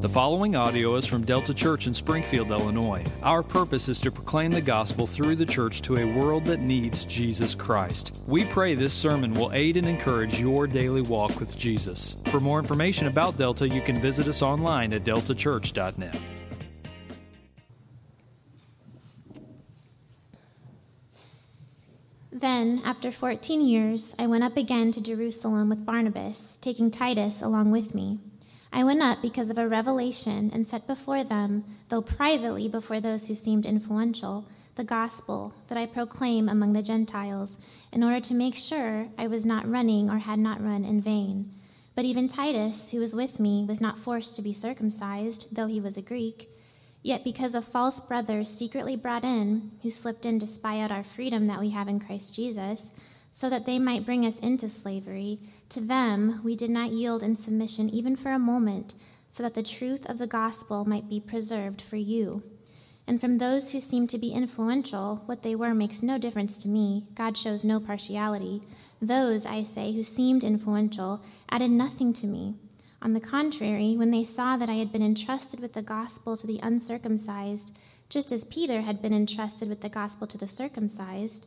The following audio is from Delta Church in Springfield, Illinois. Our purpose is to proclaim the gospel through the church to a world that needs Jesus Christ. We pray this sermon will aid and encourage your daily walk with Jesus. For more information about Delta, you can visit us online at deltachurch.net. Then, after fourteen years, I went up again to Jerusalem with Barnabas, taking Titus along with me. I went up because of a revelation and set before them, though privately before those who seemed influential, the gospel that I proclaim among the Gentiles, in order to make sure I was not running or had not run in vain. But even Titus, who was with me, was not forced to be circumcised, though he was a Greek. Yet because of false brothers secretly brought in, who slipped in to spy out our freedom that we have in Christ Jesus, so that they might bring us into slavery, to them we did not yield in submission even for a moment, so that the truth of the gospel might be preserved for you. And from those who seem to be influential, what they were makes no difference to me. God shows no partiality. Those, I say, who seemed influential added nothing to me. On the contrary, when they saw that I had been entrusted with the gospel to the uncircumcised, just as Peter had been entrusted with the gospel to the circumcised,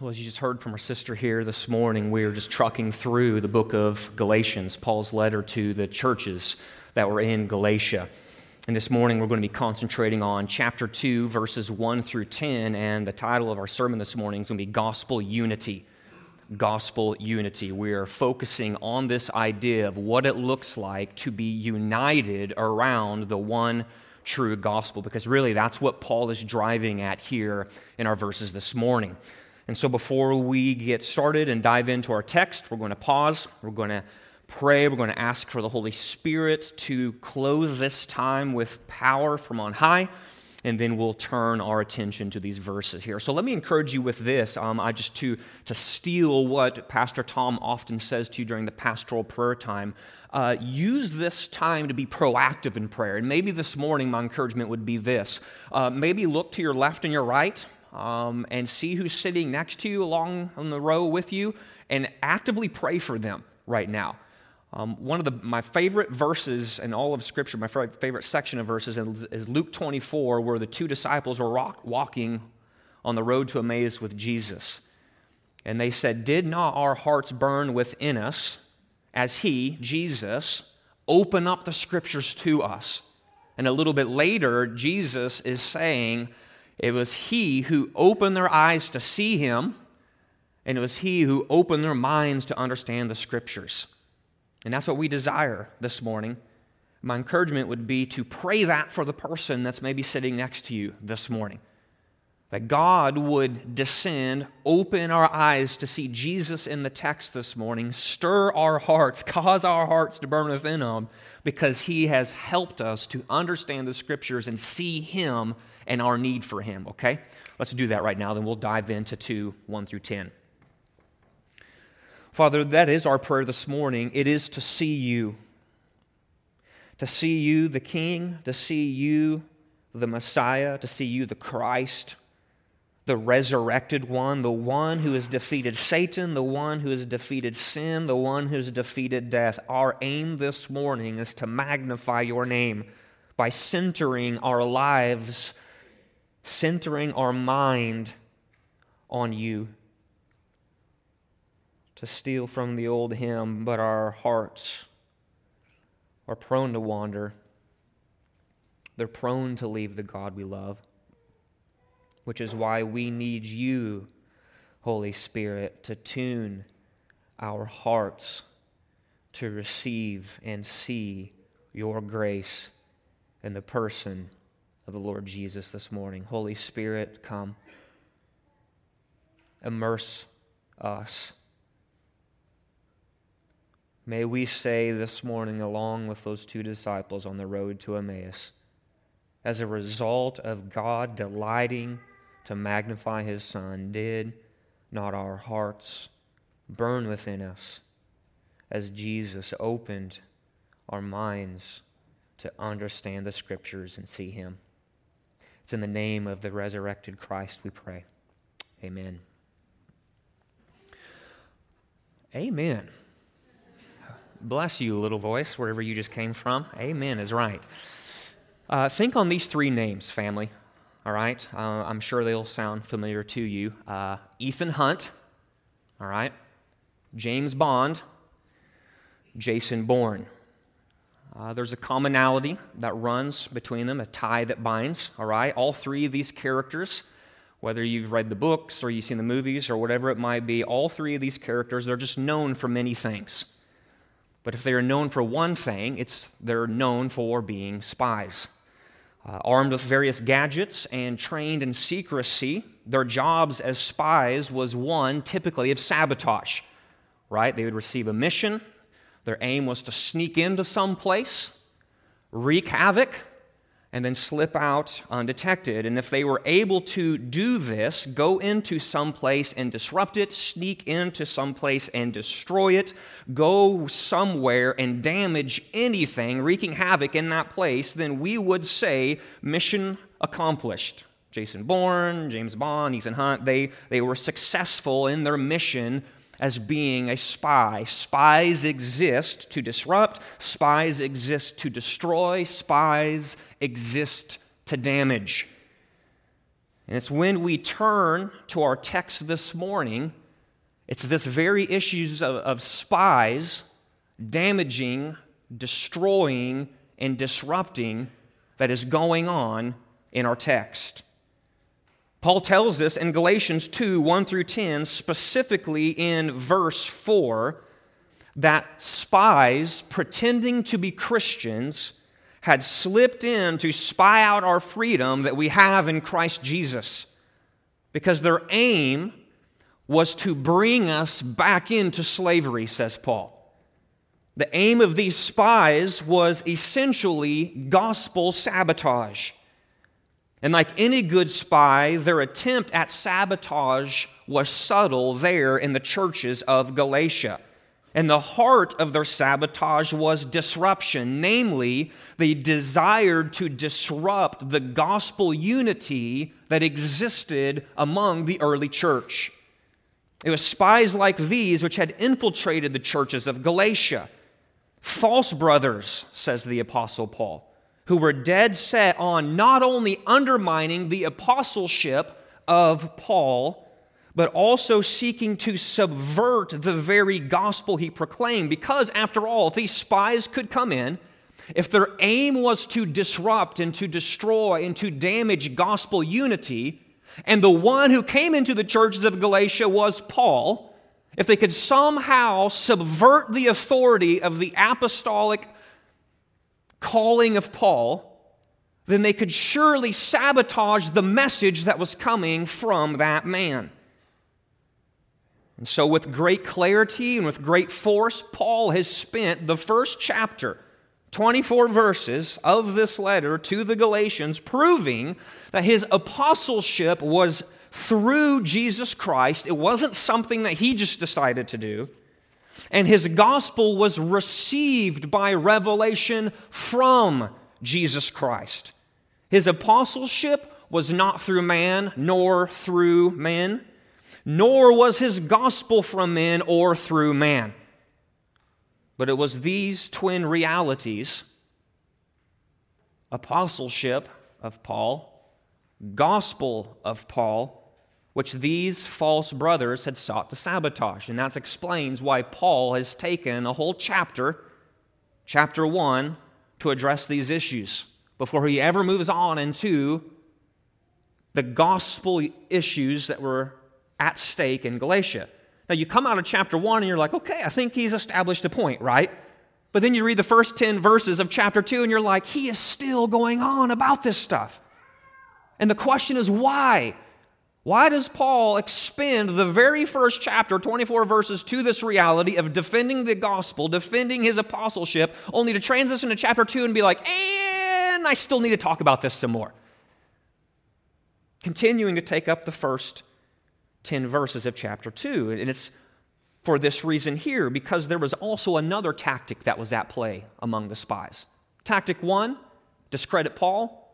Well, as you just heard from our sister here this morning, we are just trucking through the book of Galatians, Paul's letter to the churches that were in Galatia. And this morning we're going to be concentrating on chapter 2, verses 1 through 10. And the title of our sermon this morning is going to be Gospel Unity gospel unity. We are focusing on this idea of what it looks like to be united around the one true gospel, because really that's what Paul is driving at here in our verses this morning. And so before we get started and dive into our text, we're going to pause. We're going to pray. We're going to ask for the Holy Spirit to close this time with power from on high and then we'll turn our attention to these verses here. So let me encourage you with this. Um, I just to to steal what Pastor Tom often says to you during the pastoral prayer time. Uh, use this time to be proactive in prayer. And maybe this morning, my encouragement would be this: uh, maybe look to your left and your right. Um, and see who's sitting next to you along on the row with you and actively pray for them right now. Um, one of the, my favorite verses in all of Scripture, my favorite section of verses, is Luke 24, where the two disciples were rock, walking on the road to Emmaus with Jesus. And they said, Did not our hearts burn within us as He, Jesus, open up the Scriptures to us? And a little bit later, Jesus is saying, It was He who opened their eyes to see Him, and it was He who opened their minds to understand the Scriptures. And that's what we desire this morning. My encouragement would be to pray that for the person that's maybe sitting next to you this morning. That God would descend, open our eyes to see Jesus in the text this morning, stir our hearts, cause our hearts to burn within them, because He has helped us to understand the Scriptures and see Him and our need for Him, okay? Let's do that right now, then we'll dive into 2 1 through 10. Father, that is our prayer this morning. It is to see you. To see you, the King, to see you, the Messiah, to see you, the Christ, the resurrected one, the one who has defeated Satan, the one who has defeated sin, the one who has defeated death. Our aim this morning is to magnify your name by centering our lives, centering our mind on you to steal from the old hymn, but our hearts are prone to wander. They're prone to leave the God we love, which is why we need you, Holy Spirit, to tune our hearts to receive and see your grace in the person of the Lord Jesus this morning. Holy Spirit, come. Immerse us May we say this morning, along with those two disciples on the road to Emmaus, as a result of God delighting to magnify his Son, did not our hearts burn within us as Jesus opened our minds to understand the Scriptures and see him? It's in the name of the resurrected Christ we pray. Amen. Amen. Bless you, little voice, wherever you just came from. Amen is right. Uh, think on these three names, family. All right? Uh, I'm sure they'll sound familiar to you. Uh, Ethan Hunt, all right? James Bond, Jason Bourne. Uh, there's a commonality that runs between them, a tie that binds, all right? All three of these characters, whether you've read the books or you've seen the movies or whatever it might be, all three of these characters, they're just known for many things. But if they are known for one thing, it's they're known for being spies. Uh, armed with various gadgets and trained in secrecy, their jobs as spies was one typically of sabotage. Right? They would receive a mission. Their aim was to sneak into some place, wreak havoc, and then slip out undetected. And if they were able to do this, go into some place and disrupt it, sneak into some place and destroy it, go somewhere and damage anything, wreaking havoc in that place, then we would say mission accomplished. Jason Bourne, James Bond, Ethan Hunt, they, they were successful in their mission as being a spy. Spies exist to disrupt, spies exist to destroy, spies exist to damage. And it's when we turn to our text this morning, it's this very issues of, of spies damaging, destroying, and disrupting that is going on in our text. Paul tells us in Galatians 2 1 through 10, specifically in verse 4, that spies pretending to be Christians had slipped in to spy out our freedom that we have in Christ Jesus. Because their aim was to bring us back into slavery, says Paul. The aim of these spies was essentially gospel sabotage. And like any good spy, their attempt at sabotage was subtle there in the churches of Galatia. And the heart of their sabotage was disruption, namely, they desired to disrupt the gospel unity that existed among the early church. It was spies like these which had infiltrated the churches of Galatia. False brothers, says the Apostle Paul who were dead set on not only undermining the apostleship of Paul, but also seeking to subvert the very gospel he proclaimed. Because, after all, if these spies could come in, if their aim was to disrupt and to destroy and to damage gospel unity, and the one who came into the churches of Galatia was Paul, if they could somehow subvert the authority of the apostolic calling of Paul, then they could surely sabotage the message that was coming from that man. And so, with great clarity and with great force, Paul has spent the first chapter, 24 verses of this letter to the Galatians, proving that his apostleship was through Jesus Christ. It wasn't something that he just decided to do and his gospel was received by revelation from Jesus Christ. His apostleship was not through man nor through men, nor was his gospel from men or through man. But it was these twin realities apostleship of Paul, gospel of Paul, which these false brothers had sought to sabotage. And that explains why Paul has taken a whole chapter, chapter 1, to address these issues before he ever moves on into the gospel issues that were at stake in Galatia. Now, you come out of chapter 1 and you're like, okay, I think he's established a point, right? But then you read the first 10 verses of chapter 2 and you're like, he is still going on about this stuff. And the question is, why? Why does Paul expend the very first chapter, 24 verses, to this reality of defending the gospel, defending his apostleship, only to transition to chapter 2 and be like, and I still need to talk about this some more? Continuing to take up the first 10 verses of chapter 2. And it's for this reason here, because there was also another tactic that was at play among the spies. Tactic one discredit Paul,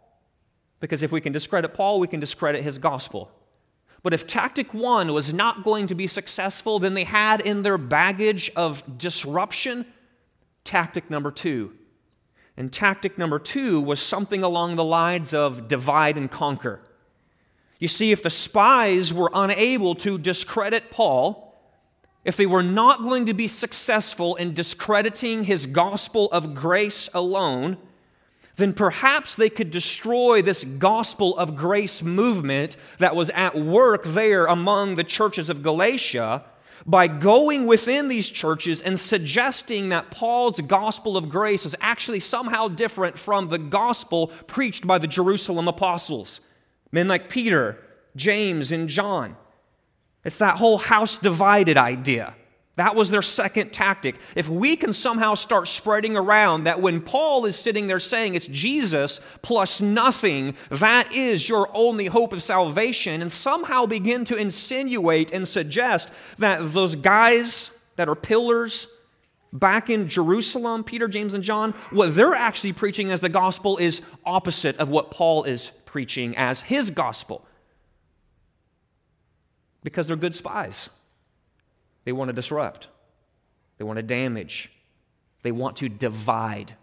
because if we can discredit Paul, we can discredit his gospel. But if tactic one was not going to be successful, then they had in their baggage of disruption tactic number two. And tactic number two was something along the lines of divide and conquer. You see, if the spies were unable to discredit Paul, if they were not going to be successful in discrediting his gospel of grace alone, then perhaps they could destroy this gospel of grace movement that was at work there among the churches of Galatia by going within these churches and suggesting that Paul's gospel of grace is actually somehow different from the gospel preached by the Jerusalem apostles. Men like Peter, James, and John. It's that whole house divided idea. That was their second tactic. If we can somehow start spreading around that when Paul is sitting there saying it's Jesus plus nothing, that is your only hope of salvation, and somehow begin to insinuate and suggest that those guys that are pillars back in Jerusalem, Peter, James, and John, what they're actually preaching as the gospel is opposite of what Paul is preaching as his gospel. Because they're good spies. They want to disrupt, they want to damage, they want to divide.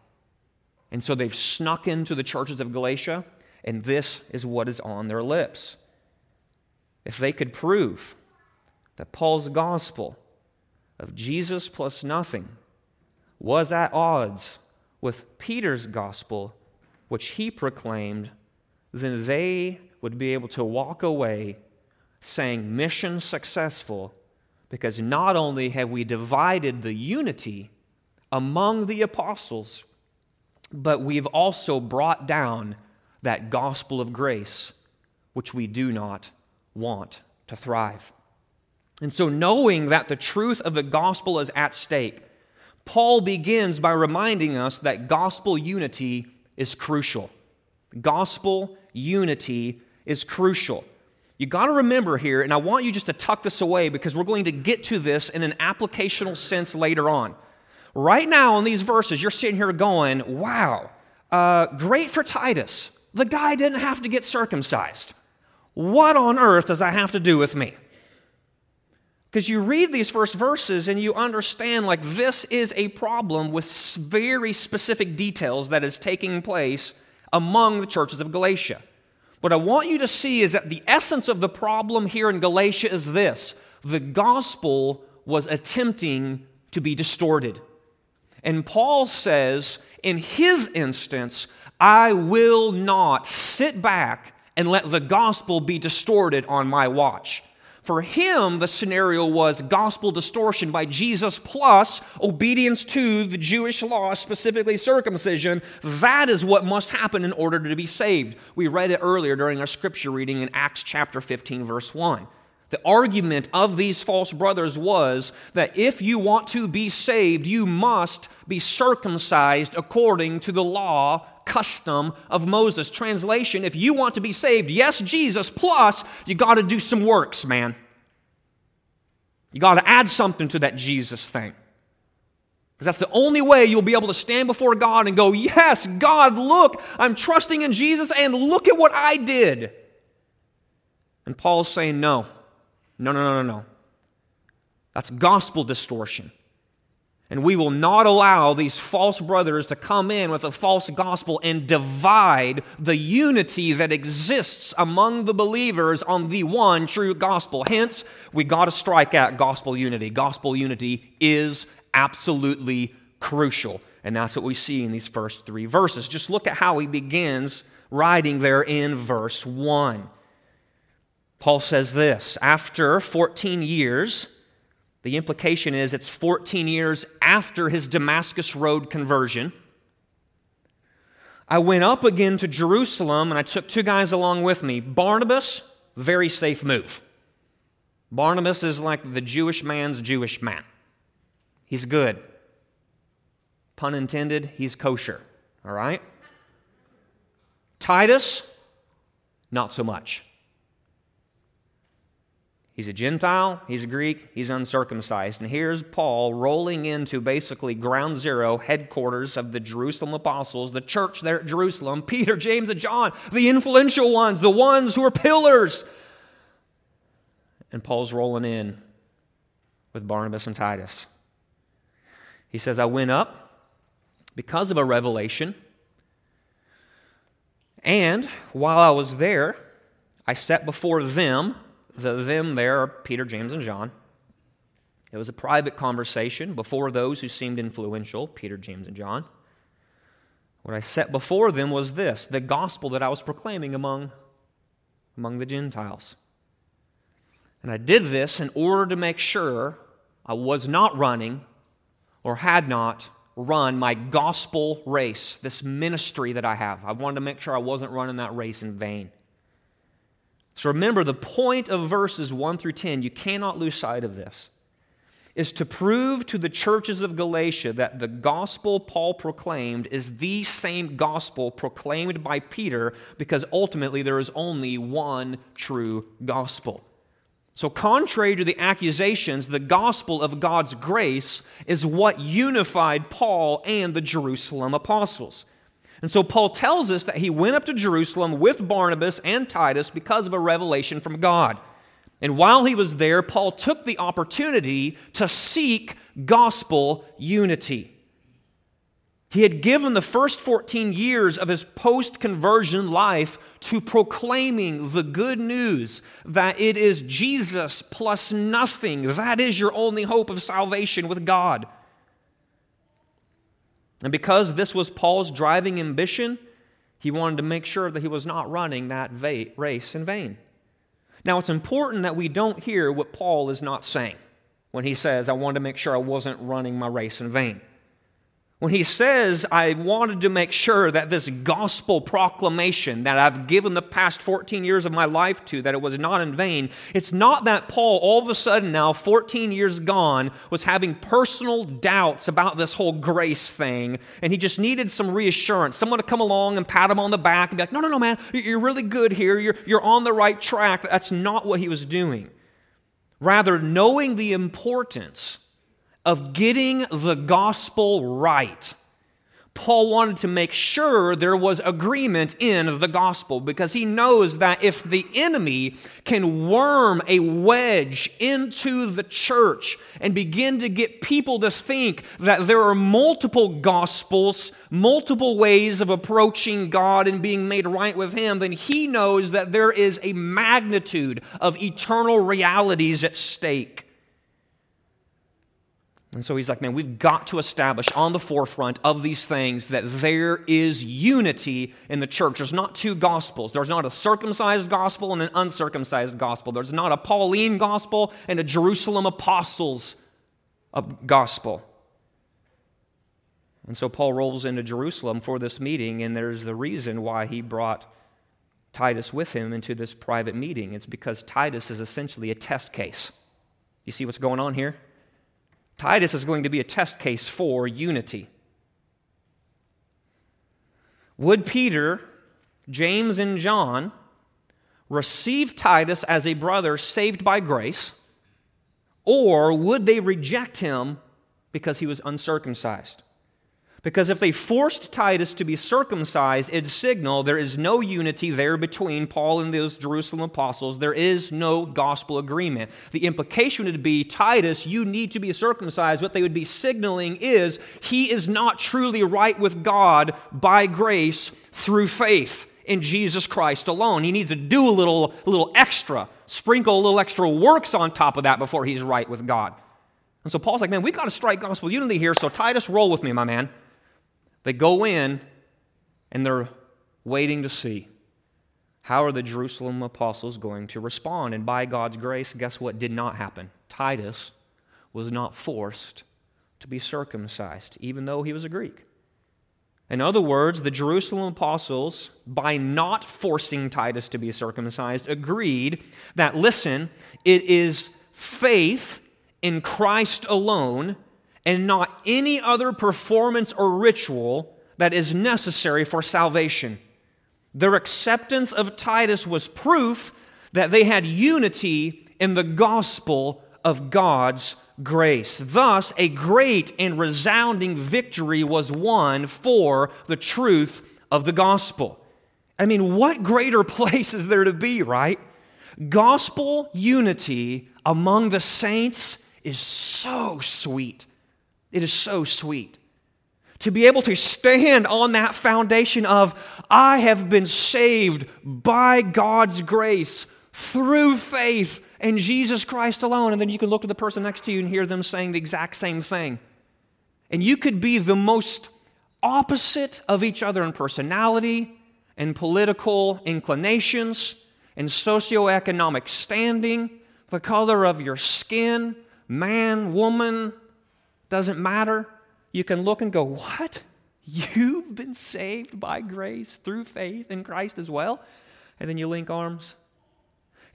And so they've snuck into the churches of Galatia, and this is what is on their lips. If they could prove that Paul's gospel of Jesus plus nothing was at odds with Peter's gospel, which he proclaimed, then they would be able to walk away saying, Mission successful because not only have we divided the unity among the apostles, but we've also brought down that gospel of grace, which we do not want to thrive. And so, knowing that the truth of the gospel is at stake, Paul begins by reminding us that gospel unity is crucial. Gospel unity is crucial. You got to remember here, and I want you just to tuck this away because we're going to get to this in an applicational sense later on. Right now, in these verses, you're sitting here going, wow, uh, great for Titus. The guy didn't have to get circumcised. What on earth does that have to do with me? Because you read these first verses and you understand, like, this is a problem with very specific details that is taking place among the churches of Galatia. What I want you to see is that the essence of the problem here in Galatia is this the gospel was attempting to be distorted. And Paul says, in his instance, I will not sit back and let the gospel be distorted on my watch. For him, the scenario was gospel distortion by Jesus plus obedience to the Jewish law, specifically circumcision. That is what must happen in order to be saved. We read it earlier during our scripture reading in Acts chapter 15, verse 1. The argument of these false brothers was that if you want to be saved, you must be circumcised according to the law custom of Moses. Translation if you want to be saved, yes, Jesus, plus you got to do some works, man. You got to add something to that Jesus thing. Because that's the only way you'll be able to stand before God and go, Yes, God, look, I'm trusting in Jesus, and look at what I did. And Paul's saying, No, no, no, no, no. That's gospel distortion. And we will not allow these false brothers to come in with a false gospel and divide the unity that exists among the believers on the one true gospel. Hence, we got to strike at gospel unity. Gospel unity is absolutely crucial. And that's what we see in these first three verses. Just look at how he begins writing there in verse 1. Paul says this After 14 years, the implication is it's 14 years after his Damascus Road conversion. I went up again to Jerusalem and I took two guys along with me Barnabas very safe move. Barnabas is like the Jewish man's Jewish man. He's good. Pun intended, he's kosher. All right? Titus, not so much. He's a Gentile, he's a Greek, he's uncircumcised. And here's Paul rolling into basically ground zero, headquarters of the Jerusalem apostles, the church there at Jerusalem Peter, James, and John, the influential ones, the ones who are pillars. And Paul's rolling in with Barnabas and Titus. He says, I went up because of a revelation. And while I was there, I set before them the them there are Peter, James, and John. It was a private conversation before those who seemed influential, Peter, James, and John. What I set before them was this the gospel that I was proclaiming among, among the Gentiles. And I did this in order to make sure I was not running or had not run my gospel race, this ministry that I have. I wanted to make sure I wasn't running that race in vain. So remember, the point of verses 1 through 10, you cannot lose sight of this, is to prove to the churches of Galatia that the gospel Paul proclaimed is the same gospel proclaimed by Peter because ultimately there is only one true gospel. So, contrary to the accusations, the gospel of God's grace is what unified Paul and the Jerusalem apostles. And so Paul tells us that he went up to Jerusalem with Barnabas and Titus because of a revelation from God. And while he was there, Paul took the opportunity to seek gospel unity. He had given the first 14 years of his post conversion life to proclaiming the good news that it is Jesus plus nothing. That is your only hope of salvation with God. And because this was Paul's driving ambition, he wanted to make sure that he was not running that race in vain. Now, it's important that we don't hear what Paul is not saying when he says, I wanted to make sure I wasn't running my race in vain. When he says, I wanted to make sure that this gospel proclamation that I've given the past 14 years of my life to, that it was not in vain, it's not that Paul, all of a sudden now, 14 years gone, was having personal doubts about this whole grace thing, and he just needed some reassurance. Someone to come along and pat him on the back and be like, no, no, no, man, you're really good here. You're, you're on the right track. That's not what he was doing. Rather, knowing the importance of getting the gospel right. Paul wanted to make sure there was agreement in the gospel because he knows that if the enemy can worm a wedge into the church and begin to get people to think that there are multiple gospels, multiple ways of approaching God and being made right with Him, then he knows that there is a magnitude of eternal realities at stake. And so he's like, man, we've got to establish on the forefront of these things that there is unity in the church. There's not two gospels. There's not a circumcised gospel and an uncircumcised gospel. There's not a Pauline gospel and a Jerusalem apostles uh, gospel. And so Paul rolls into Jerusalem for this meeting, and there's the reason why he brought Titus with him into this private meeting. It's because Titus is essentially a test case. You see what's going on here? Titus is going to be a test case for unity. Would Peter, James, and John receive Titus as a brother saved by grace, or would they reject him because he was uncircumcised? Because if they forced Titus to be circumcised, it'd signal there is no unity there between Paul and those Jerusalem apostles. There is no gospel agreement. The implication would be Titus, you need to be circumcised. What they would be signaling is he is not truly right with God by grace through faith in Jesus Christ alone. He needs to do a little, a little extra, sprinkle a little extra works on top of that before he's right with God. And so Paul's like, man, we've got to strike gospel unity here. So Titus, roll with me, my man. They go in and they're waiting to see how are the Jerusalem apostles going to respond. And by God's grace, guess what did not happen? Titus was not forced to be circumcised, even though he was a Greek. In other words, the Jerusalem apostles, by not forcing Titus to be circumcised, agreed that, listen, it is faith in Christ alone and not any other performance or ritual that is necessary for salvation. Their acceptance of Titus was proof that they had unity in the gospel of God's grace. Thus, a great and resounding victory was won for the truth of the gospel. I mean, what greater place is there to be, right? Gospel unity among the saints is so sweet. It is so sweet to be able to stand on that foundation of, I have been saved by God's grace through faith in Jesus Christ alone. And then you can look at the person next to you and hear them saying the exact same thing. And you could be the most opposite of each other in personality and political inclinations and socioeconomic standing, the color of your skin, man, woman, doesn't matter you can look and go, What? You've been saved by grace through faith in Christ as well? And then you link arms.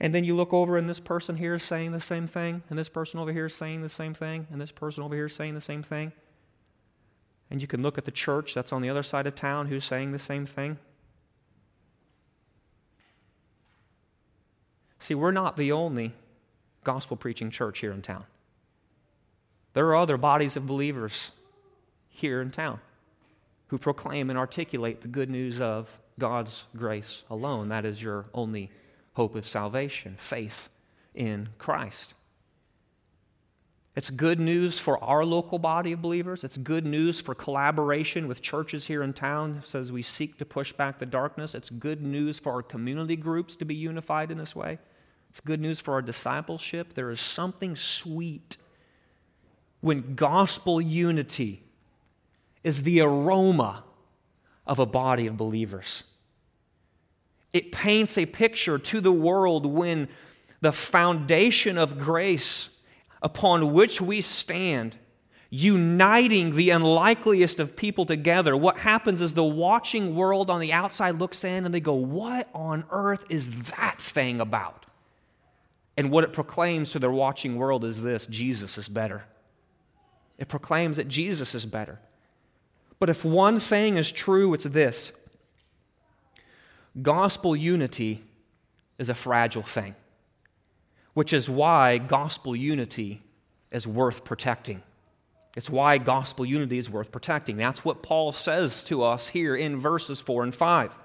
And then you look over, and this person here is saying the same thing, and this person over here is saying the same thing, and this person over here is saying the same thing. And you can look at the church that's on the other side of town who's saying the same thing. See, we're not the only gospel preaching church here in town. There are other bodies of believers here in town who proclaim and articulate the good news of God's grace alone. That is your only hope of salvation, faith in Christ. It's good news for our local body of believers. It's good news for collaboration with churches here in town as we seek to push back the darkness. It's good news for our community groups to be unified in this way. It's good news for our discipleship. There is something sweet when gospel unity is the aroma of a body of believers. It paints a picture to the world when the foundation of grace upon which we stand, uniting the unlikeliest of people together, what happens is the watching world on the outside looks in and they go, What on earth is that thing about? And what it proclaims to their watching world is this Jesus is better. It proclaims that Jesus is better. But if one thing is true, it's this gospel unity is a fragile thing, which is why gospel unity is worth protecting. It's why gospel unity is worth protecting. That's what Paul says to us here in verses 4 and 5.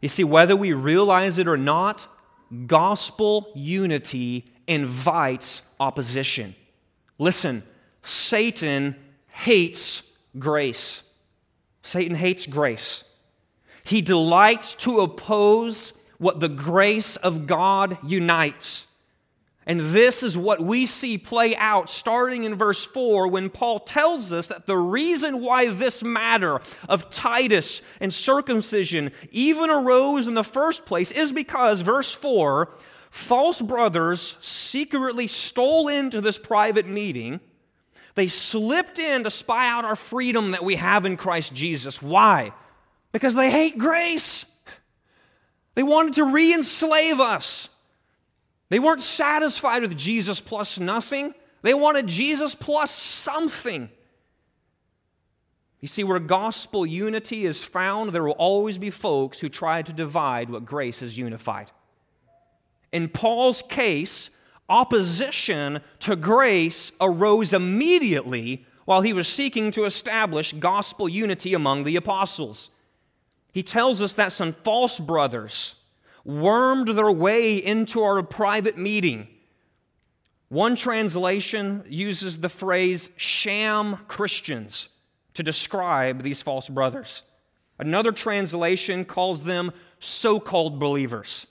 You see, whether we realize it or not, gospel unity invites opposition. Listen, Satan hates grace. Satan hates grace. He delights to oppose what the grace of God unites. And this is what we see play out starting in verse 4 when Paul tells us that the reason why this matter of Titus and circumcision even arose in the first place is because, verse 4, false brothers secretly stole into this private meeting they slipped in to spy out our freedom that we have in Christ Jesus. Why? Because they hate grace. They wanted to re enslave us. They weren't satisfied with Jesus plus nothing, they wanted Jesus plus something. You see, where gospel unity is found, there will always be folks who try to divide what grace has unified. In Paul's case, opposition to grace arose immediately while he was seeking to establish gospel unity among the apostles. He tells us that some false brothers wormed their way into our private meeting. One translation uses the phrase sham Christians to describe these false brothers. Another translation calls them so called believers.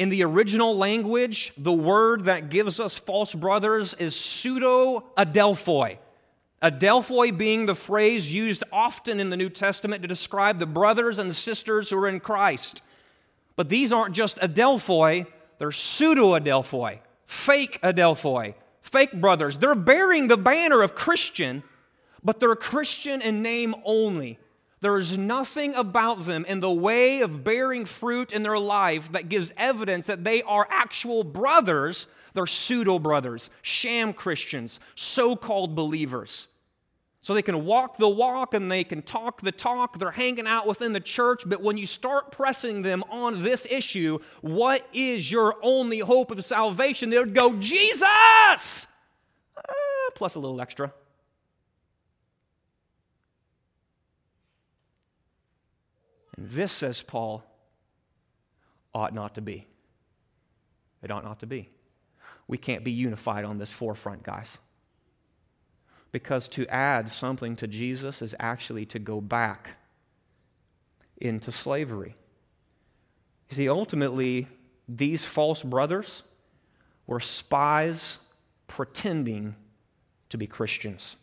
In the original language, the word that gives us false brothers is pseudo adelphoi. Adelphoi being the phrase used often in the New Testament to describe the brothers and sisters who are in Christ. But these aren't just adelphoi, they're pseudo adelphoi, fake adelphoi, fake brothers. They're bearing the banner of Christian, but they're Christian in name only. There is nothing about them in the way of bearing fruit in their life that gives evidence that they are actual brothers. They're pseudo brothers, sham Christians, so called believers. So they can walk the walk and they can talk the talk. They're hanging out within the church. But when you start pressing them on this issue, what is your only hope of salvation? They would go, Jesus! Uh, plus a little extra. This, says Paul, ought not to be. It ought not to be. We can't be unified on this forefront, guys. Because to add something to Jesus is actually to go back into slavery. You see, ultimately, these false brothers were spies pretending to be Christians.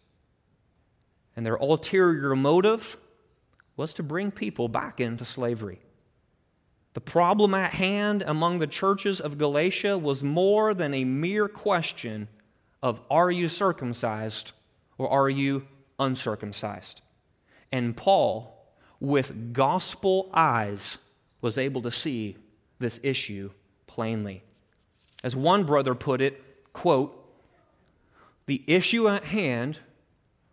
And their ulterior motive was to bring people back into slavery. The problem at hand among the churches of Galatia was more than a mere question of are you circumcised or are you uncircumcised? And Paul, with gospel eyes, was able to see this issue plainly. As one brother put it, quote, the issue at hand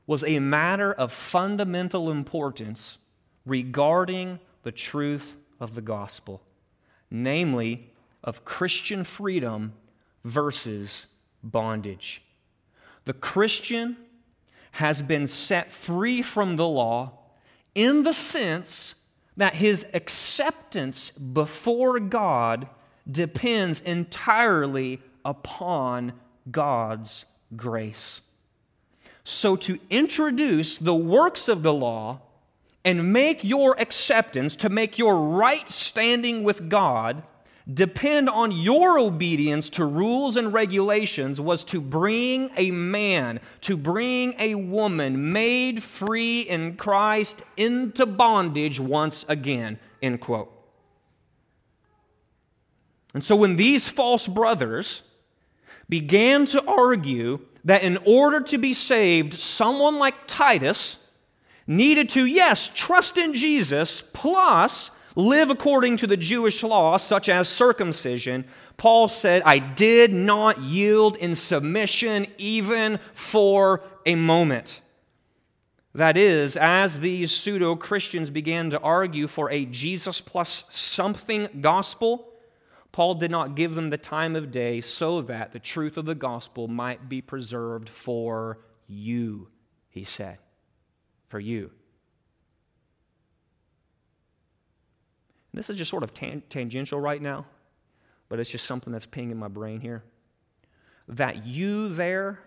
was a matter of fundamental importance regarding the truth of the gospel, namely of Christian freedom versus bondage. The Christian has been set free from the law in the sense that his acceptance before God depends entirely upon God's grace. So, to introduce the works of the law and make your acceptance, to make your right standing with God, depend on your obedience to rules and regulations was to bring a man, to bring a woman made free in Christ into bondage once again. End quote. And so when these false brothers began to argue that in order to be saved, someone like Titus, needed to, yes, trust in Jesus, plus live according to the Jewish law, such as circumcision, Paul said, I did not yield in submission even for a moment. That is, as these pseudo Christians began to argue for a Jesus plus something gospel, Paul did not give them the time of day so that the truth of the gospel might be preserved for you, he said for you. This is just sort of tan- tangential right now, but it's just something that's pinging my brain here. That you there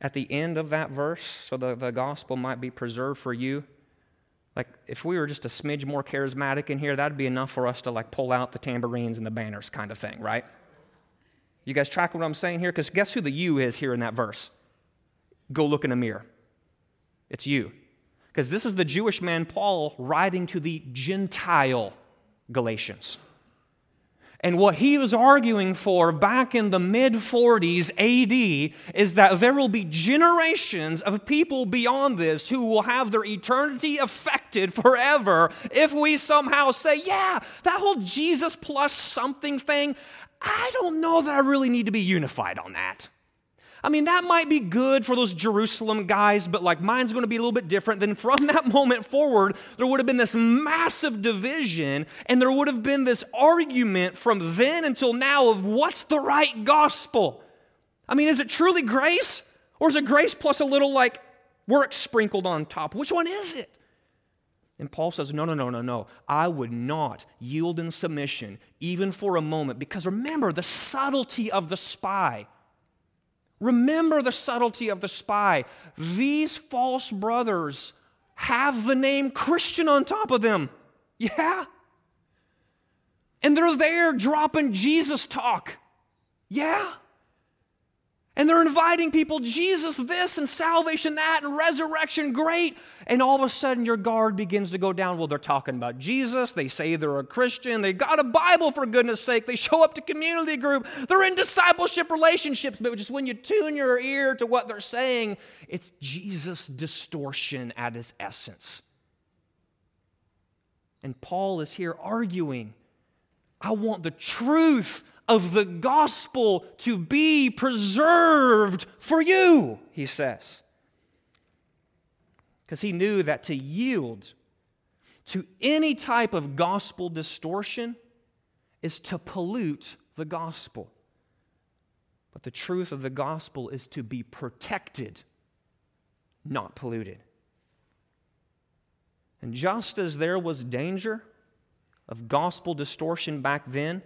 at the end of that verse, so the, the gospel might be preserved for you. Like, if we were just a smidge more charismatic in here, that'd be enough for us to like pull out the tambourines and the banners kind of thing, right? You guys track what I'm saying here? Because guess who the you is here in that verse? Go look in a mirror. It's you. Because this is the Jewish man Paul writing to the Gentile Galatians. And what he was arguing for back in the mid 40s AD is that there will be generations of people beyond this who will have their eternity affected forever if we somehow say, yeah, that whole Jesus plus something thing, I don't know that I really need to be unified on that. I mean, that might be good for those Jerusalem guys, but like mine's going to be a little bit different. Then from that moment forward, there would have been this massive division, and there would have been this argument from then until now of what's the right gospel. I mean, is it truly grace? Or is it grace plus a little like works sprinkled on top? Which one is it? And Paul says, No, no, no, no, no. I would not yield in submission, even for a moment, because remember the subtlety of the spy. Remember the subtlety of the spy. These false brothers have the name Christian on top of them. Yeah. And they're there dropping Jesus talk. Yeah. And they're inviting people, Jesus this and salvation that and resurrection great. And all of a sudden your guard begins to go down. Well, they're talking about Jesus. They say they're a Christian. They got a Bible for goodness sake. They show up to community group. They're in discipleship relationships. But just when you tune your ear to what they're saying, it's Jesus distortion at its essence. And Paul is here arguing I want the truth of the gospel to be preserved for you, he says. Because he knew that to yield to any type of gospel distortion is to pollute the gospel. But the truth of the gospel is to be protected, not polluted. And just as there was danger of gospel distortion back then,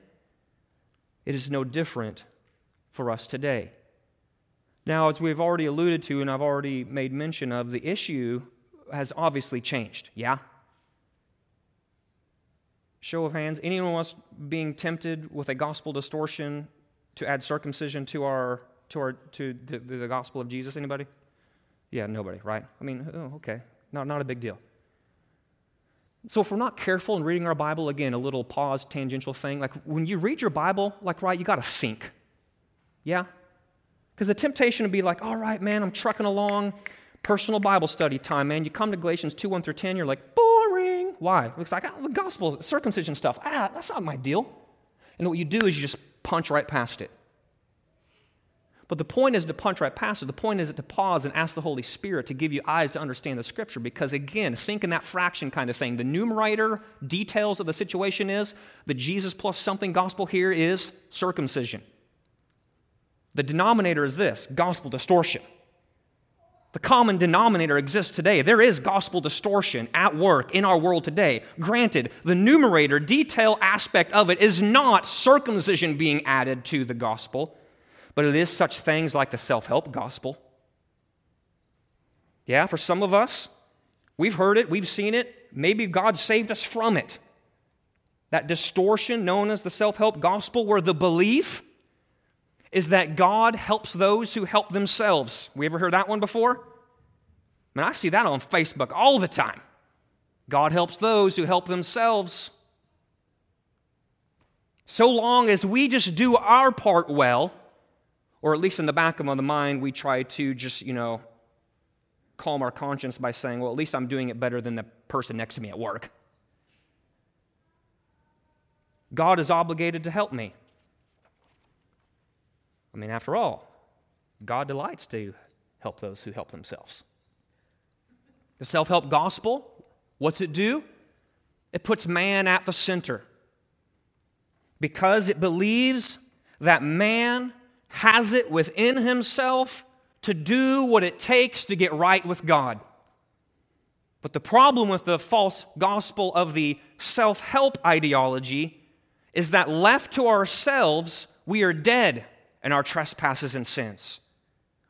it is no different for us today. Now, as we've already alluded to and I've already made mention of, the issue has obviously changed. Yeah? Show of hands. Anyone else being tempted with a gospel distortion to add circumcision to our to our to the, the gospel of Jesus? Anybody? Yeah, nobody, right? I mean, oh, okay, not not a big deal. So if we're not careful in reading our Bible, again, a little pause, tangential thing. Like when you read your Bible, like right, you got to think. Yeah, because the temptation would be like, all right, man, I'm trucking along, personal Bible study time, man. You come to Galatians 2 1 through 10, you're like, boring. Why? Looks like oh, the gospel, circumcision stuff. Ah, that's not my deal. And what you do is you just punch right past it. But the point isn't to punch right past it. The point is to pause and ask the Holy Spirit to give you eyes to understand the scripture. Because again, think in that fraction kind of thing. The numerator details of the situation is the Jesus plus something gospel here is circumcision. The denominator is this gospel distortion. The common denominator exists today. There is gospel distortion at work in our world today. Granted, the numerator detail aspect of it is not circumcision being added to the gospel, but it is such things like the self help gospel. Yeah, for some of us, we've heard it, we've seen it, maybe God saved us from it. That distortion known as the self help gospel, where the belief is that God helps those who help themselves. We ever heard that one before? Man, I see that on Facebook all the time. God helps those who help themselves. So long as we just do our part well, or at least in the back of the mind, we try to just, you know, calm our conscience by saying, well, at least I'm doing it better than the person next to me at work. God is obligated to help me. I mean, after all, God delights to help those who help themselves. The self help gospel, what's it do? It puts man at the center because it believes that man has it within himself to do what it takes to get right with God. But the problem with the false gospel of the self help ideology is that left to ourselves, we are dead in our trespasses and sins.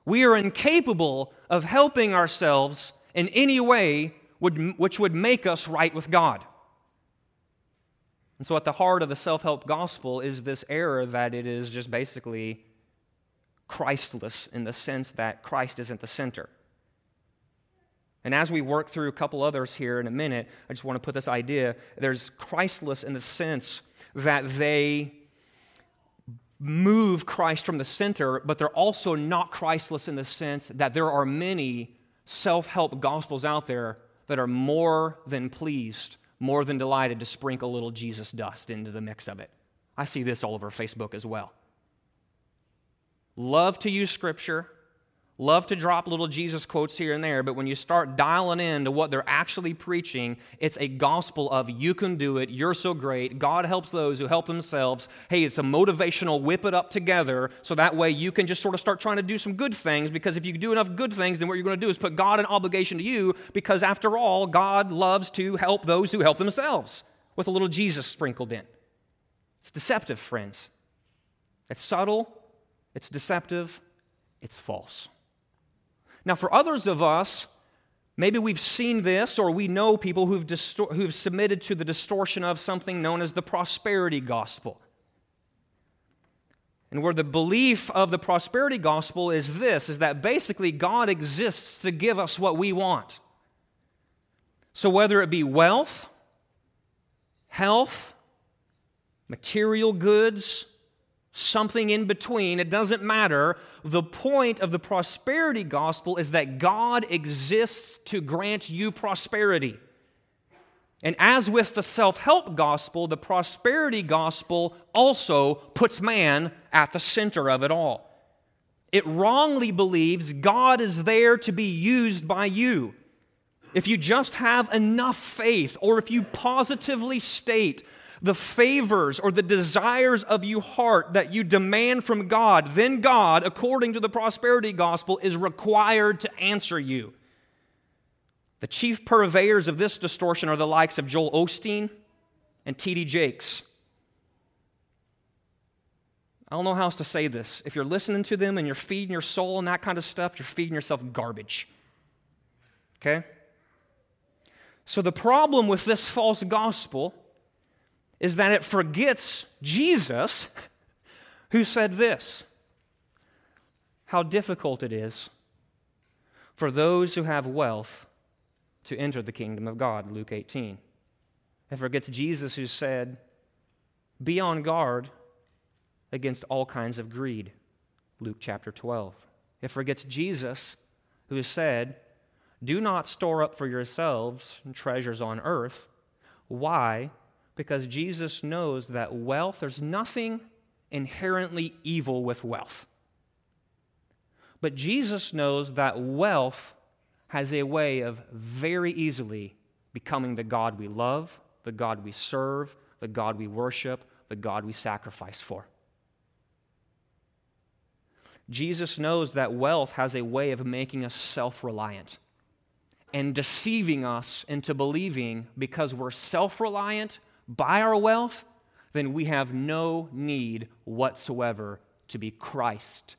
We are incapable of helping ourselves in any way which would make us right with God. And so, at the heart of the self help gospel is this error that it is just basically Christless in the sense that Christ isn't the center. And as we work through a couple others here in a minute, I just want to put this idea there's Christless in the sense that they move Christ from the center, but they're also not Christless in the sense that there are many self help gospels out there that are more than pleased, more than delighted to sprinkle a little Jesus dust into the mix of it. I see this all over Facebook as well. Love to use scripture, love to drop little Jesus quotes here and there, but when you start dialing in to what they're actually preaching, it's a gospel of you can do it, you're so great, God helps those who help themselves. Hey, it's a motivational whip it up together so that way you can just sort of start trying to do some good things because if you do enough good things, then what you're going to do is put God in obligation to you because after all, God loves to help those who help themselves with a little Jesus sprinkled in. It's deceptive, friends. It's subtle, it's deceptive, it's false. Now, for others of us, maybe we've seen this or we know people who've, distor- who've submitted to the distortion of something known as the prosperity gospel. And where the belief of the prosperity gospel is this is that basically God exists to give us what we want. So whether it be wealth, health, material goods, something in between, it doesn't matter. The point of the prosperity gospel is that God exists to grant you prosperity. And as with the self help gospel, the prosperity gospel also puts man at the center of it all. It wrongly believes God is there to be used by you. If you just have enough faith, or if you positively state the favors or the desires of your heart that you demand from God, then God, according to the prosperity gospel, is required to answer you. The chief purveyors of this distortion are the likes of Joel Osteen and T.D. Jakes. I don't know how else to say this. If you're listening to them and you're feeding your soul and that kind of stuff, you're feeding yourself garbage. Okay? So, the problem with this false gospel is that it forgets Jesus, who said this how difficult it is for those who have wealth to enter the kingdom of God, Luke 18. It forgets Jesus, who said, Be on guard against all kinds of greed, Luke chapter 12. It forgets Jesus, who said, Do not store up for yourselves treasures on earth. Why? Because Jesus knows that wealth, there's nothing inherently evil with wealth. But Jesus knows that wealth has a way of very easily becoming the God we love, the God we serve, the God we worship, the God we sacrifice for. Jesus knows that wealth has a way of making us self reliant and deceiving us into believing because we're self reliant by our wealth, then we have no need whatsoever to be Christ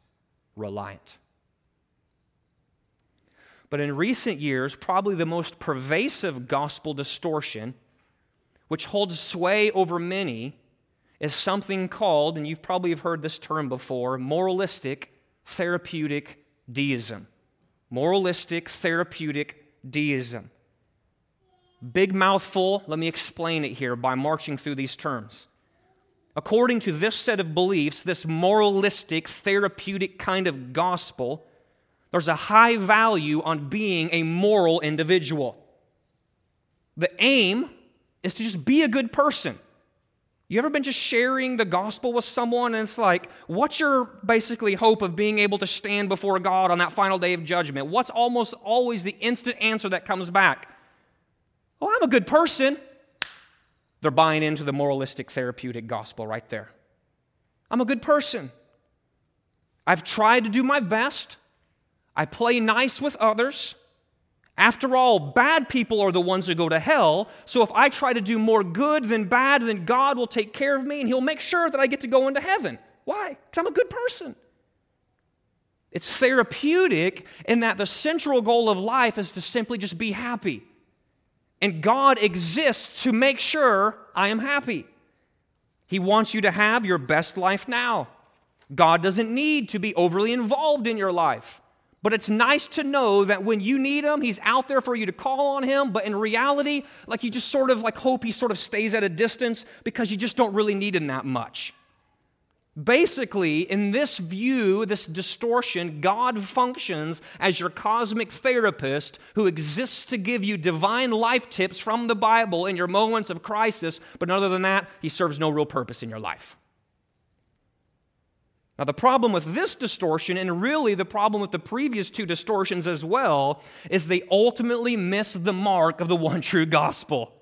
reliant. But in recent years, probably the most pervasive gospel distortion, which holds sway over many, is something called, and you've probably heard this term before, moralistic therapeutic deism. Moralistic therapeutic deism. Big mouthful, let me explain it here by marching through these terms. According to this set of beliefs, this moralistic therapeutic kind of gospel, there's a high value on being a moral individual. The aim is to just be a good person. You ever been just sharing the gospel with someone and it's like, what's your basically hope of being able to stand before God on that final day of judgment? What's almost always the instant answer that comes back? Oh, I'm a good person. They're buying into the moralistic therapeutic gospel right there. I'm a good person. I've tried to do my best. I play nice with others. After all, bad people are the ones who go to hell. So if I try to do more good than bad, then God will take care of me and He'll make sure that I get to go into heaven. Why? Because I'm a good person. It's therapeutic in that the central goal of life is to simply just be happy. And God exists to make sure I am happy. He wants you to have your best life now. God doesn't need to be overly involved in your life. But it's nice to know that when you need him, he's out there for you to call on him. But in reality, like you just sort of like hope he sort of stays at a distance because you just don't really need him that much. Basically, in this view, this distortion, God functions as your cosmic therapist who exists to give you divine life tips from the Bible in your moments of crisis. But other than that, he serves no real purpose in your life. Now, the problem with this distortion, and really the problem with the previous two distortions as well, is they ultimately miss the mark of the one true gospel.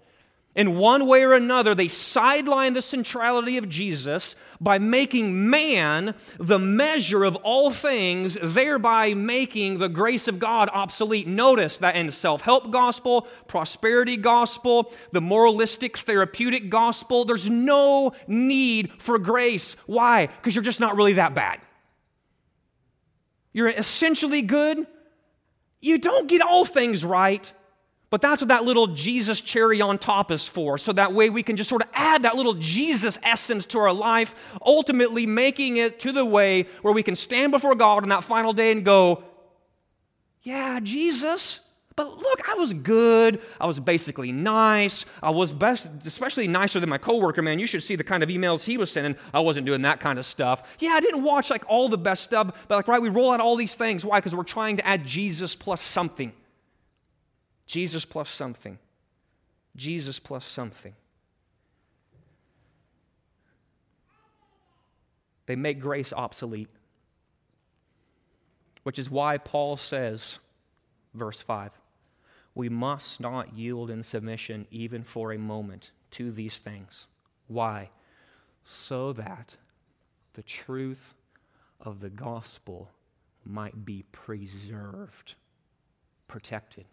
In one way or another, they sideline the centrality of Jesus by making man the measure of all things, thereby making the grace of God obsolete. Notice that in self help gospel, prosperity gospel, the moralistic therapeutic gospel, there's no need for grace. Why? Because you're just not really that bad. You're essentially good. You don't get all things right, but that's what that little Jesus cherry on top is for. So that way we can just sort of add that little Jesus essence to our life, ultimately making it to the way where we can stand before God on that final day and go, Yeah, Jesus. But look, I was good. I was basically nice. I was best, especially nicer than my coworker, man. You should see the kind of emails he was sending. I wasn't doing that kind of stuff. Yeah, I didn't watch like all the best stuff, but like, right, we roll out all these things. Why? Because we're trying to add Jesus plus something. Jesus plus something. Jesus plus something. They make grace obsolete, which is why Paul says, verse 5, we must not yield in submission even for a moment to these things. Why? So that the truth of the gospel might be preserved, protected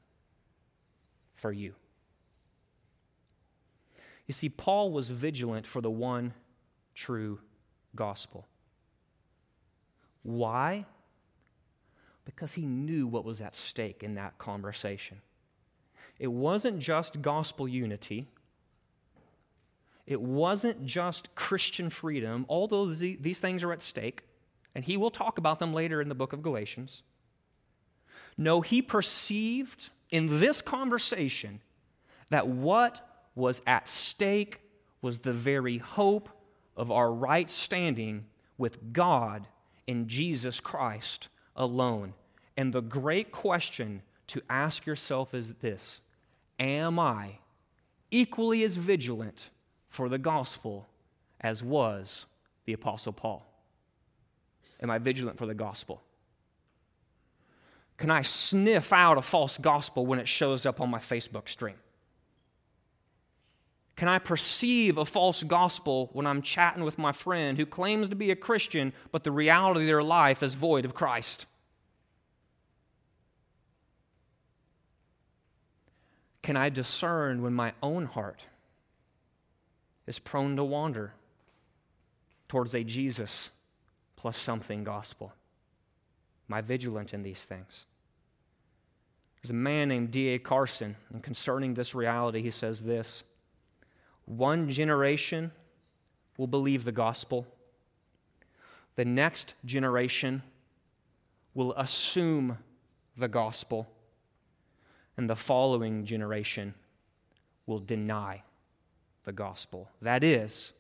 for you. You see, Paul was vigilant for the one true gospel. Why? Because he knew what was at stake in that conversation. It wasn't just gospel unity. It wasn't just Christian freedom, although these things are at stake, and he will talk about them later in the book of Galatians. No, he perceived in this conversation that what was at stake was the very hope of our right standing with God in Jesus Christ alone. And the great question to ask yourself is this Am I equally as vigilant for the gospel as was the Apostle Paul? Am I vigilant for the gospel? Can I sniff out a false gospel when it shows up on my Facebook stream? Can I perceive a false gospel when I'm chatting with my friend who claims to be a Christian, but the reality of their life is void of Christ? Can I discern when my own heart is prone to wander towards a Jesus plus something gospel? I vigilant in these things? There's a man named D.A. Carson, and concerning this reality, he says this one generation will believe the gospel, the next generation will assume the gospel, and the following generation will deny the gospel. That is,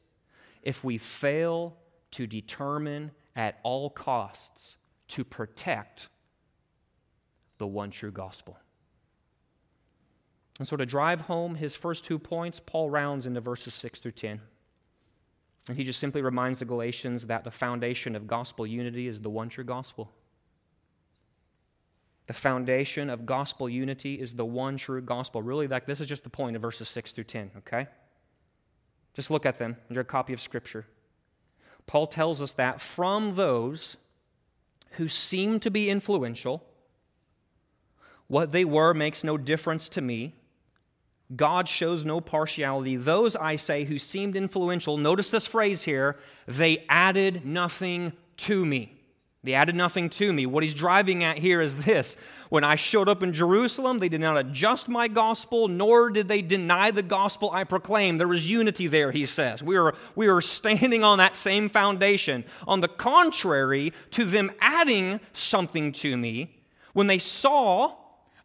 if we fail to determine at all costs to protect the one true gospel. And so, to drive home his first two points, Paul rounds into verses 6 through 10. And he just simply reminds the Galatians that the foundation of gospel unity is the one true gospel. The foundation of gospel unity is the one true gospel. Really, like this is just the point of verses 6 through 10, okay? Just look at them under a copy of Scripture. Paul tells us that from those who seem to be influential, what they were makes no difference to me. God shows no partiality. Those, I say, who seemed influential, notice this phrase here, they added nothing to me. They added nothing to me. What he's driving at here is this. When I showed up in Jerusalem, they did not adjust my gospel, nor did they deny the gospel I proclaimed. There was unity there, he says. We were, we were standing on that same foundation. On the contrary to them adding something to me, when they saw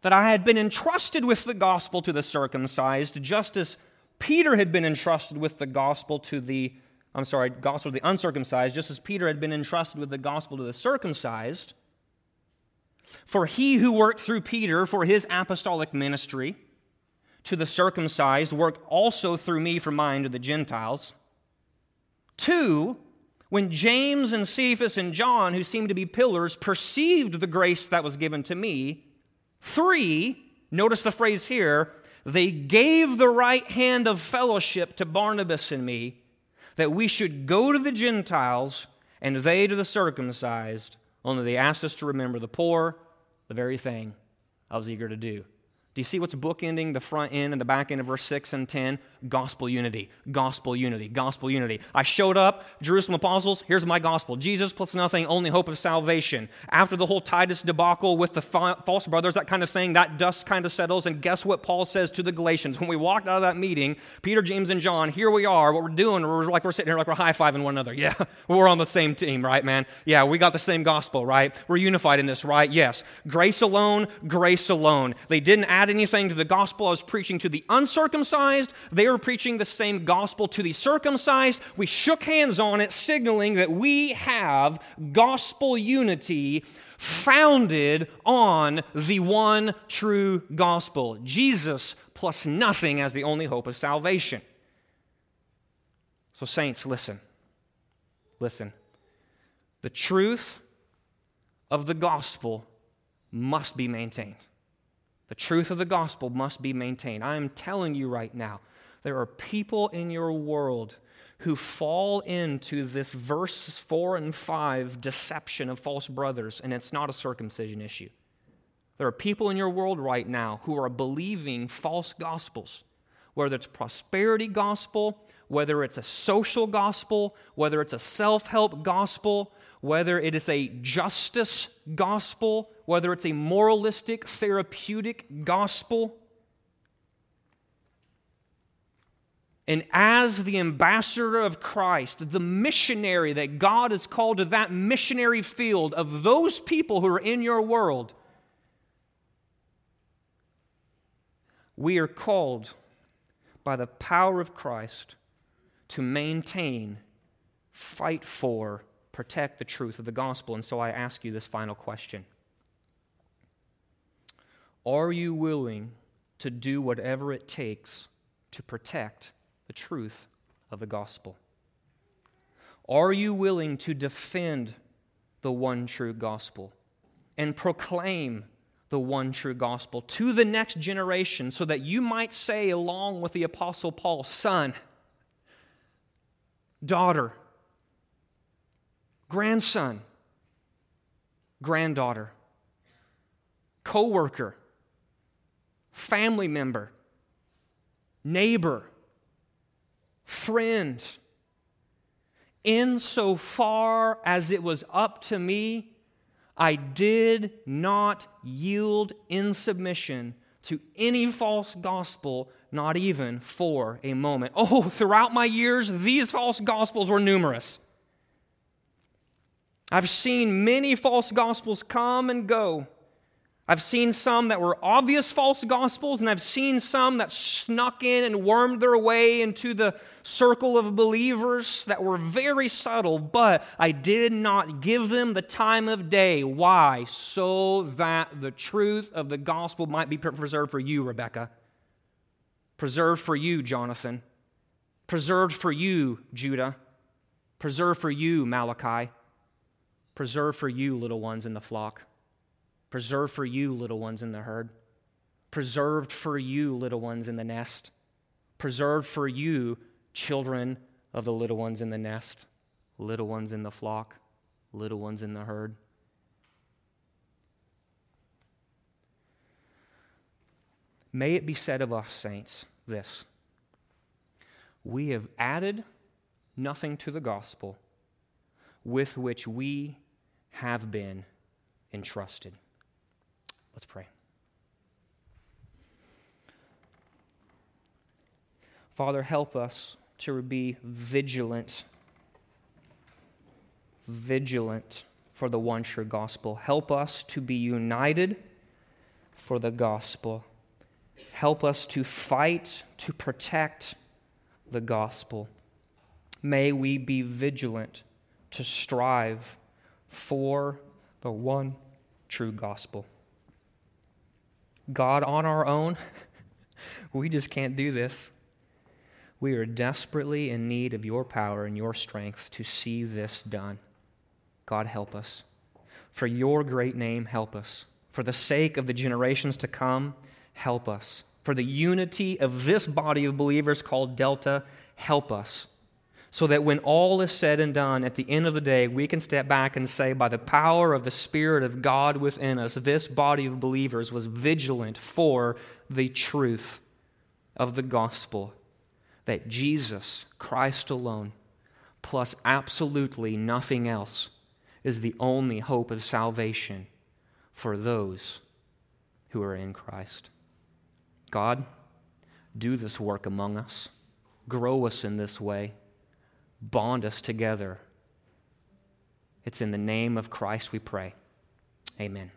that I had been entrusted with the gospel to the circumcised, just as Peter had been entrusted with the gospel to the, I'm sorry, gospel to the uncircumcised, just as Peter had been entrusted with the gospel to the circumcised. For he who worked through Peter for his apostolic ministry to the circumcised worked also through me for mine to the Gentiles. Two, when James and Cephas and John, who seemed to be pillars, perceived the grace that was given to me, Three, notice the phrase here, they gave the right hand of fellowship to Barnabas and me that we should go to the Gentiles and they to the circumcised, only they asked us to remember the poor, the very thing I was eager to do. Do you see what's bookending the front end and the back end of verse 6 and 10? Gospel unity, gospel unity, gospel unity. I showed up, Jerusalem apostles, here's my gospel Jesus plus nothing, only hope of salvation. After the whole Titus debacle with the false brothers, that kind of thing, that dust kind of settles. And guess what Paul says to the Galatians? When we walked out of that meeting, Peter, James, and John, here we are. What we're doing, we're like we're sitting here like we're high fiving one another. Yeah, we're on the same team, right, man? Yeah, we got the same gospel, right? We're unified in this, right? Yes. Grace alone, grace alone. They didn't add anything to the gospel I was preaching to the uncircumcised. They were preaching the same gospel to the circumcised. We shook hands on it, signaling that we have gospel unity founded on the one true gospel Jesus plus nothing as the only hope of salvation. So, saints, listen. Listen. The truth of the gospel must be maintained. The truth of the gospel must be maintained. I am telling you right now, there are people in your world who fall into this verse 4 and 5 deception of false brothers, and it's not a circumcision issue. There are people in your world right now who are believing false gospels, whether it's prosperity gospel, whether it's a social gospel, whether it's a self help gospel, whether it is a justice gospel, whether it's a moralistic, therapeutic gospel. And as the ambassador of Christ, the missionary that God has called to that missionary field of those people who are in your world, we are called by the power of Christ to maintain, fight for, protect the truth of the gospel. And so I ask you this final question Are you willing to do whatever it takes to protect the truth of the gospel? Are you willing to defend the one true gospel and proclaim the one true gospel to the next generation so that you might say, along with the Apostle Paul, Son, daughter, grandson, granddaughter, co worker, family member, neighbor, friend. Insofar as it was up to me, I did not yield in submission to any false gospel, not even for a moment. Oh, throughout my years, these false gospels were numerous. I've seen many false gospels come and go. I've seen some that were obvious false gospels, and I've seen some that snuck in and wormed their way into the circle of believers that were very subtle, but I did not give them the time of day. Why? So that the truth of the gospel might be preserved for you, Rebecca. Preserved for you, Jonathan. Preserved for you, Judah. Preserved for you, Malachi. Preserved for you, little ones in the flock. Preserved for you, little ones in the herd. Preserved for you, little ones in the nest. Preserved for you, children of the little ones in the nest, little ones in the flock, little ones in the herd. May it be said of us, saints, this We have added nothing to the gospel with which we have been entrusted. Let's pray. Father, help us to be vigilant, vigilant for the one true gospel. Help us to be united for the gospel. Help us to fight to protect the gospel. May we be vigilant to strive for the one true gospel. God, on our own, we just can't do this. We are desperately in need of your power and your strength to see this done. God, help us. For your great name, help us. For the sake of the generations to come, help us. For the unity of this body of believers called Delta, help us so that when all is said and done, at the end of the day, we can step back and say, by the power of the Spirit of God within us, this body of believers was vigilant for the truth of the gospel that Jesus, Christ alone, plus absolutely nothing else, is the only hope of salvation for those who are in Christ. God, do this work among us, grow us in this way bond us together. It's in the name of Christ we pray. Amen.